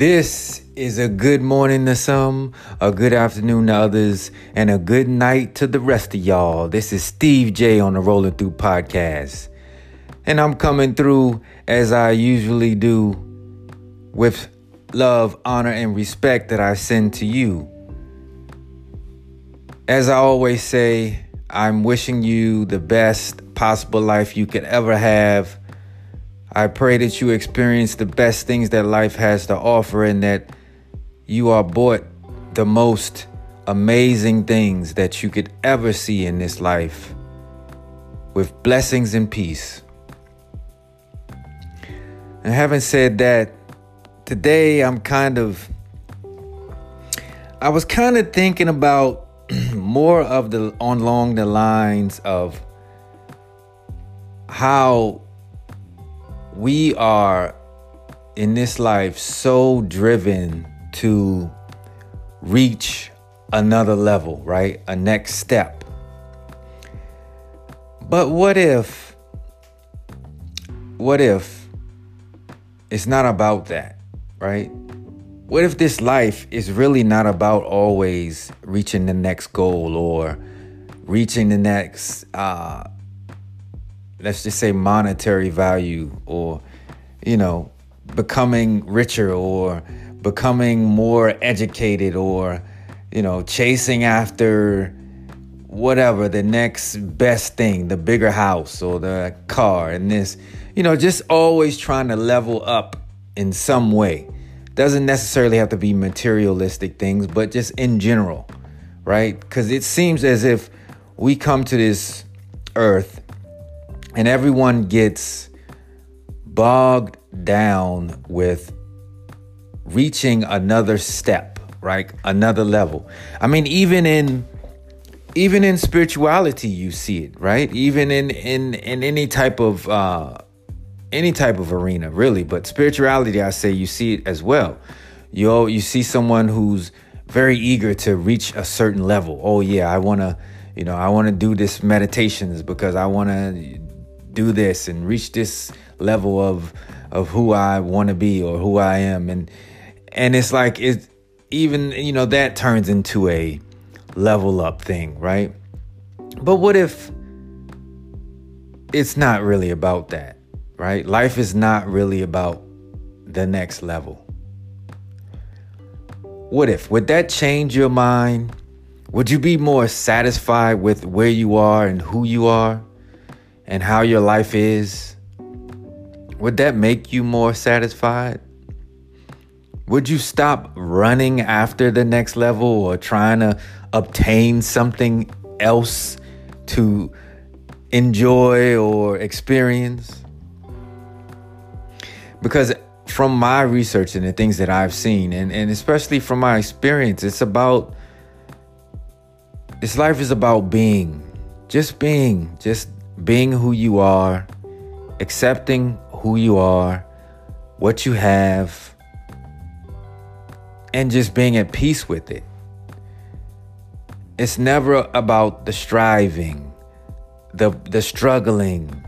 This is a good morning to some, a good afternoon to others, and a good night to the rest of y'all. This is Steve J on the Rolling Through Podcast. And I'm coming through as I usually do with love, honor, and respect that I send to you. As I always say, I'm wishing you the best possible life you could ever have I pray that you experience the best things that life has to offer and that you are bought the most amazing things that you could ever see in this life with blessings and peace. And having said that, today I'm kind of I was kind of thinking about more of the on along the lines of how we are in this life so driven to reach another level, right? A next step. But what if, what if it's not about that, right? What if this life is really not about always reaching the next goal or reaching the next uh, let's just say monetary value or you know becoming richer or becoming more educated or you know chasing after whatever the next best thing the bigger house or the car and this you know just always trying to level up in some way. Doesn't necessarily have to be materialistic things but just in general right? Because it seems as if we come to this earth and everyone gets bogged down with reaching another step, right? Another level. I mean, even in even in spirituality you see it, right? Even in in in any type of uh any type of arena, really, but spirituality I say you see it as well. You you see someone who's very eager to reach a certain level. Oh yeah, I want to you know, I want to do this meditations because I want to do this and reach this level of of who I want to be or who I am and and it's like it even you know that turns into a level up thing, right? But what if it's not really about that, right? Life is not really about the next level. What if would that change your mind? Would you be more satisfied with where you are and who you are? And how your life is, would that make you more satisfied? Would you stop running after the next level or trying to obtain something else to enjoy or experience? Because from my research and the things that I've seen, and, and especially from my experience, it's about this life is about being, just being, just being who you are, accepting who you are, what you have, and just being at peace with it. It's never about the striving, the the struggling,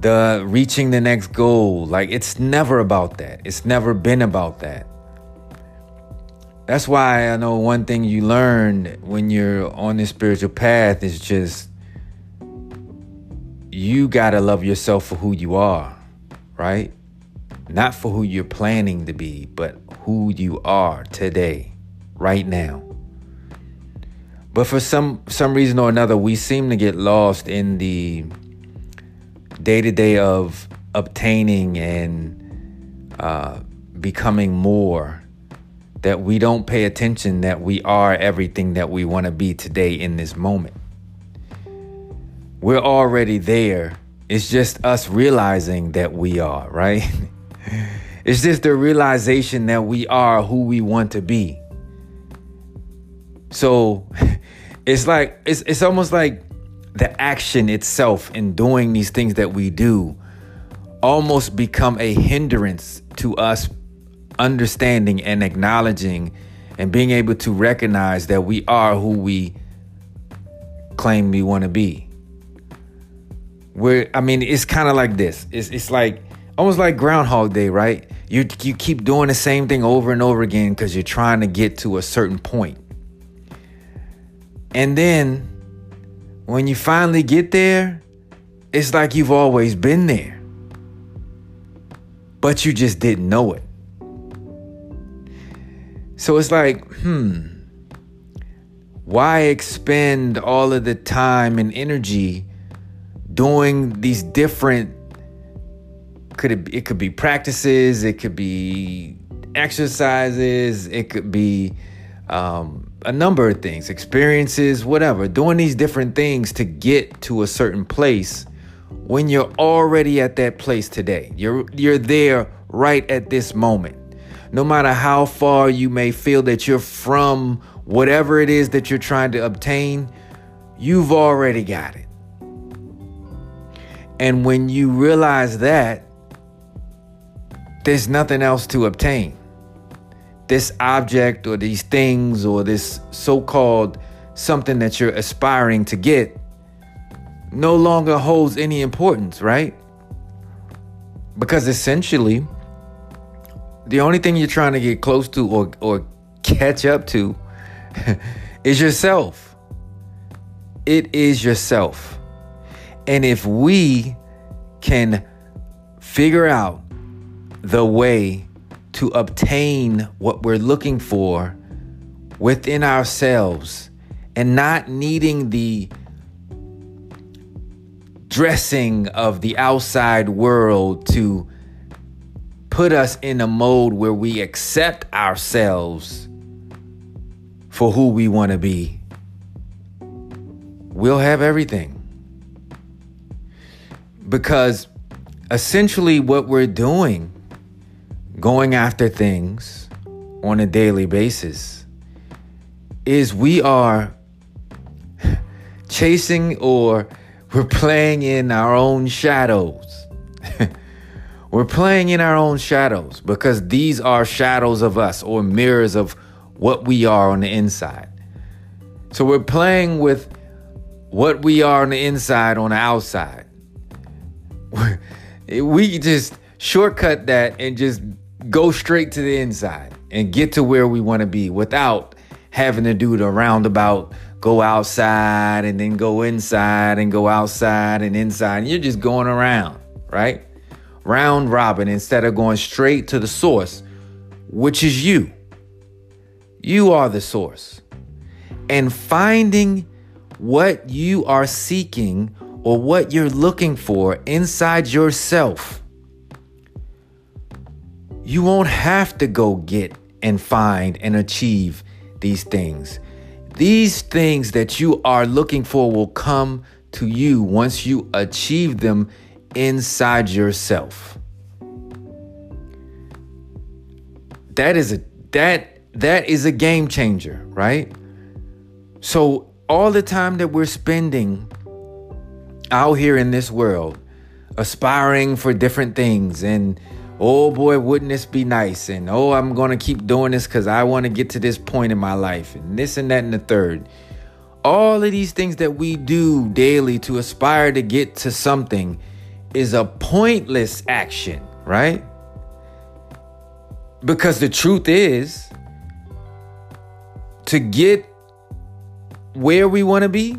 the reaching the next goal. Like it's never about that. It's never been about that. That's why I know one thing you learn when you're on this spiritual path is just you got to love yourself for who you are, right? Not for who you're planning to be, but who you are today, right now. But for some some reason or another, we seem to get lost in the day to day of obtaining and uh, becoming more. That we don't pay attention that we are everything that we want to be today in this moment we're already there. It's just us realizing that we are, right? it's just the realization that we are who we want to be. So it's like it's it's almost like the action itself in doing these things that we do almost become a hindrance to us understanding and acknowledging and being able to recognize that we are who we claim we want to be where I mean it's kind of like this. It's it's like almost like Groundhog Day, right? You you keep doing the same thing over and over again because you're trying to get to a certain point. And then when you finally get there, it's like you've always been there. But you just didn't know it. So it's like, hmm, why expend all of the time and energy doing these different could it, it could be practices it could be exercises it could be um, a number of things experiences whatever. Doing these different things to get to a certain place when you're already at that place today. You're you're there right at this moment. No matter how far you may feel that you're from whatever it is that you're trying to obtain you've already got it and when you realize that, there's nothing else to obtain. This object or these things or this so called something that you're aspiring to get no longer holds any importance, right? Because essentially, the only thing you're trying to get close to or, or catch up to is yourself. It is yourself. And if we can figure out the way to obtain what we're looking for within ourselves and not needing the dressing of the outside world to put us in a mode where we accept ourselves for who we want to be, we'll have everything. Because essentially, what we're doing, going after things on a daily basis, is we are chasing or we're playing in our own shadows. we're playing in our own shadows because these are shadows of us or mirrors of what we are on the inside. So we're playing with what we are on the inside on the outside. We just shortcut that and just go straight to the inside and get to where we want to be without having to do the roundabout go outside and then go inside and go outside and inside. You're just going around, right? Round robin instead of going straight to the source, which is you. You are the source. And finding what you are seeking or what you're looking for inside yourself, you won't have to go get and find and achieve these things. These things that you are looking for will come to you once you achieve them inside yourself. That is a that that is a game changer, right? So all the time that we're spending out here in this world aspiring for different things and oh boy wouldn't this be nice and oh i'm gonna keep doing this because i want to get to this point in my life and this and that and the third. All of these things that we do daily to aspire to get to something is a pointless action right? Because the truth is to get where we want to be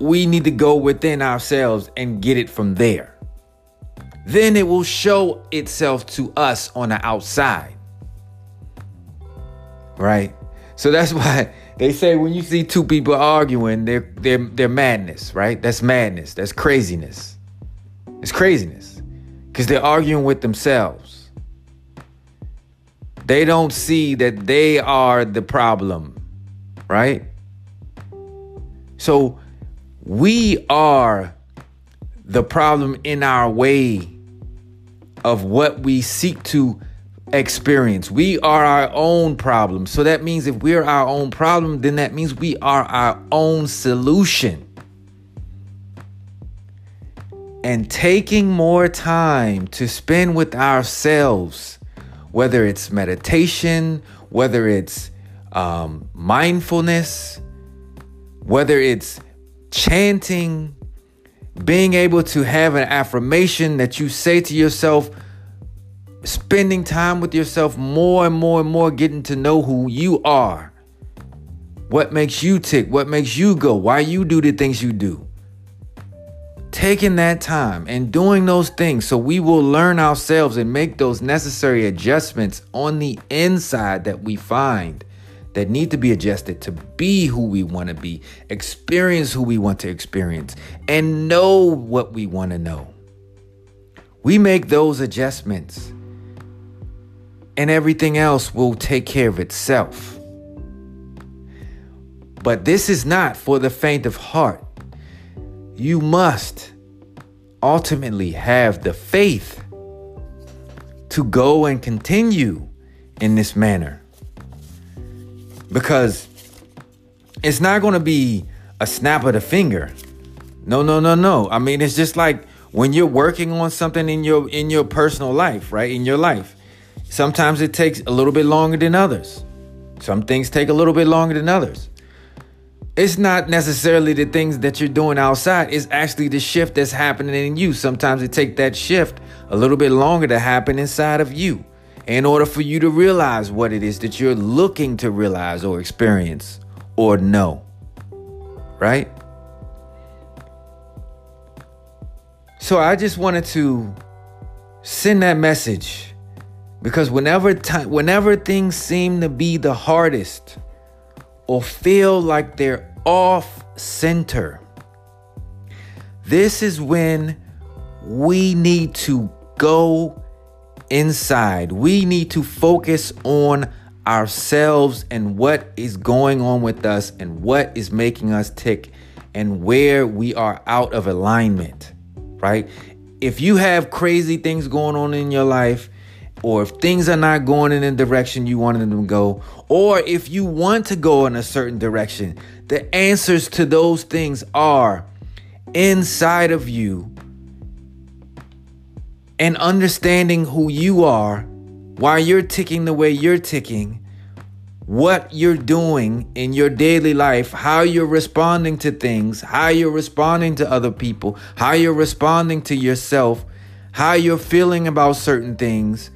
we need to go within ourselves and get it from there. Then it will show itself to us on the outside. Right? So that's why they say when you see two people arguing, they're they're they're madness, right? That's madness. That's craziness. It's craziness. Because they're arguing with themselves. They don't see that they are the problem, right? So we are the problem in our way of what we seek to experience. We are our own problem. So that means if we're our own problem, then that means we are our own solution. And taking more time to spend with ourselves, whether it's meditation, whether it's um, mindfulness, whether it's chanting, being able to have an affirmation that you say to yourself spending time with yourself more and more and more, getting to know who you are. What makes you tick? What makes you go? Why you do the things you do? Taking that time and doing those things so we will learn ourselves and make those necessary adjustments on the inside that we find that need to be adjusted to be who we want to be, experience who we want to experience, and know what we want to know. We make those adjustments, and everything else will take care of itself. But this is not for the faint of heart. You must ultimately have the faith to go and continue in this manner. Because it's not going to be a snap of the finger. No, no, no, no. I mean, it's just like when you're working on something in your in your personal life, right? In your life. Sometimes it takes a little bit longer than others. Some things take a little bit longer than others it's not necessarily the things that you're doing outside it's actually the shift that's happening in you sometimes it take that shift a little bit longer to happen inside of you in order for you to realize what it is that you're looking to realize or experience or know right so i just wanted to send that message because whenever time whenever things seem to be the hardest or feel like they're off center. This is when we need to go inside. We need to focus on ourselves and what is going on with us and what is making us tick and where we are out of alignment, right? If you have crazy things going on in your life, or if things are not going in the direction you wanted them to go, or if you want to go in a certain direction, the answers to those things are inside of you. And understanding who you are, why you're ticking the way you're ticking, what you're doing in your daily life, how you're responding to things, how you're responding to other people, how you're responding to yourself, how you're feeling about certain things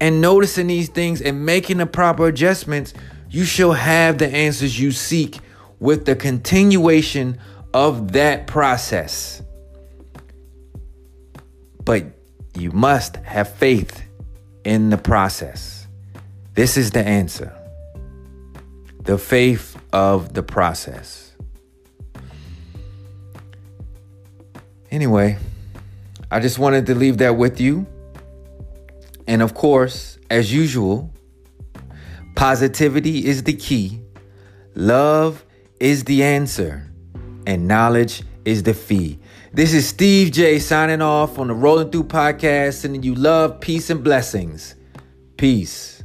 and noticing these things and making the proper adjustments, you shall have the answers you seek with the continuation of that process. But you must have faith in the process. This is the answer the faith of the process. Anyway, I just wanted to leave that with you. And of course, as usual, positivity is the key, love is the answer, and knowledge is the fee. This is Steve J signing off on the Rolling Through podcast, sending you love, peace, and blessings. Peace.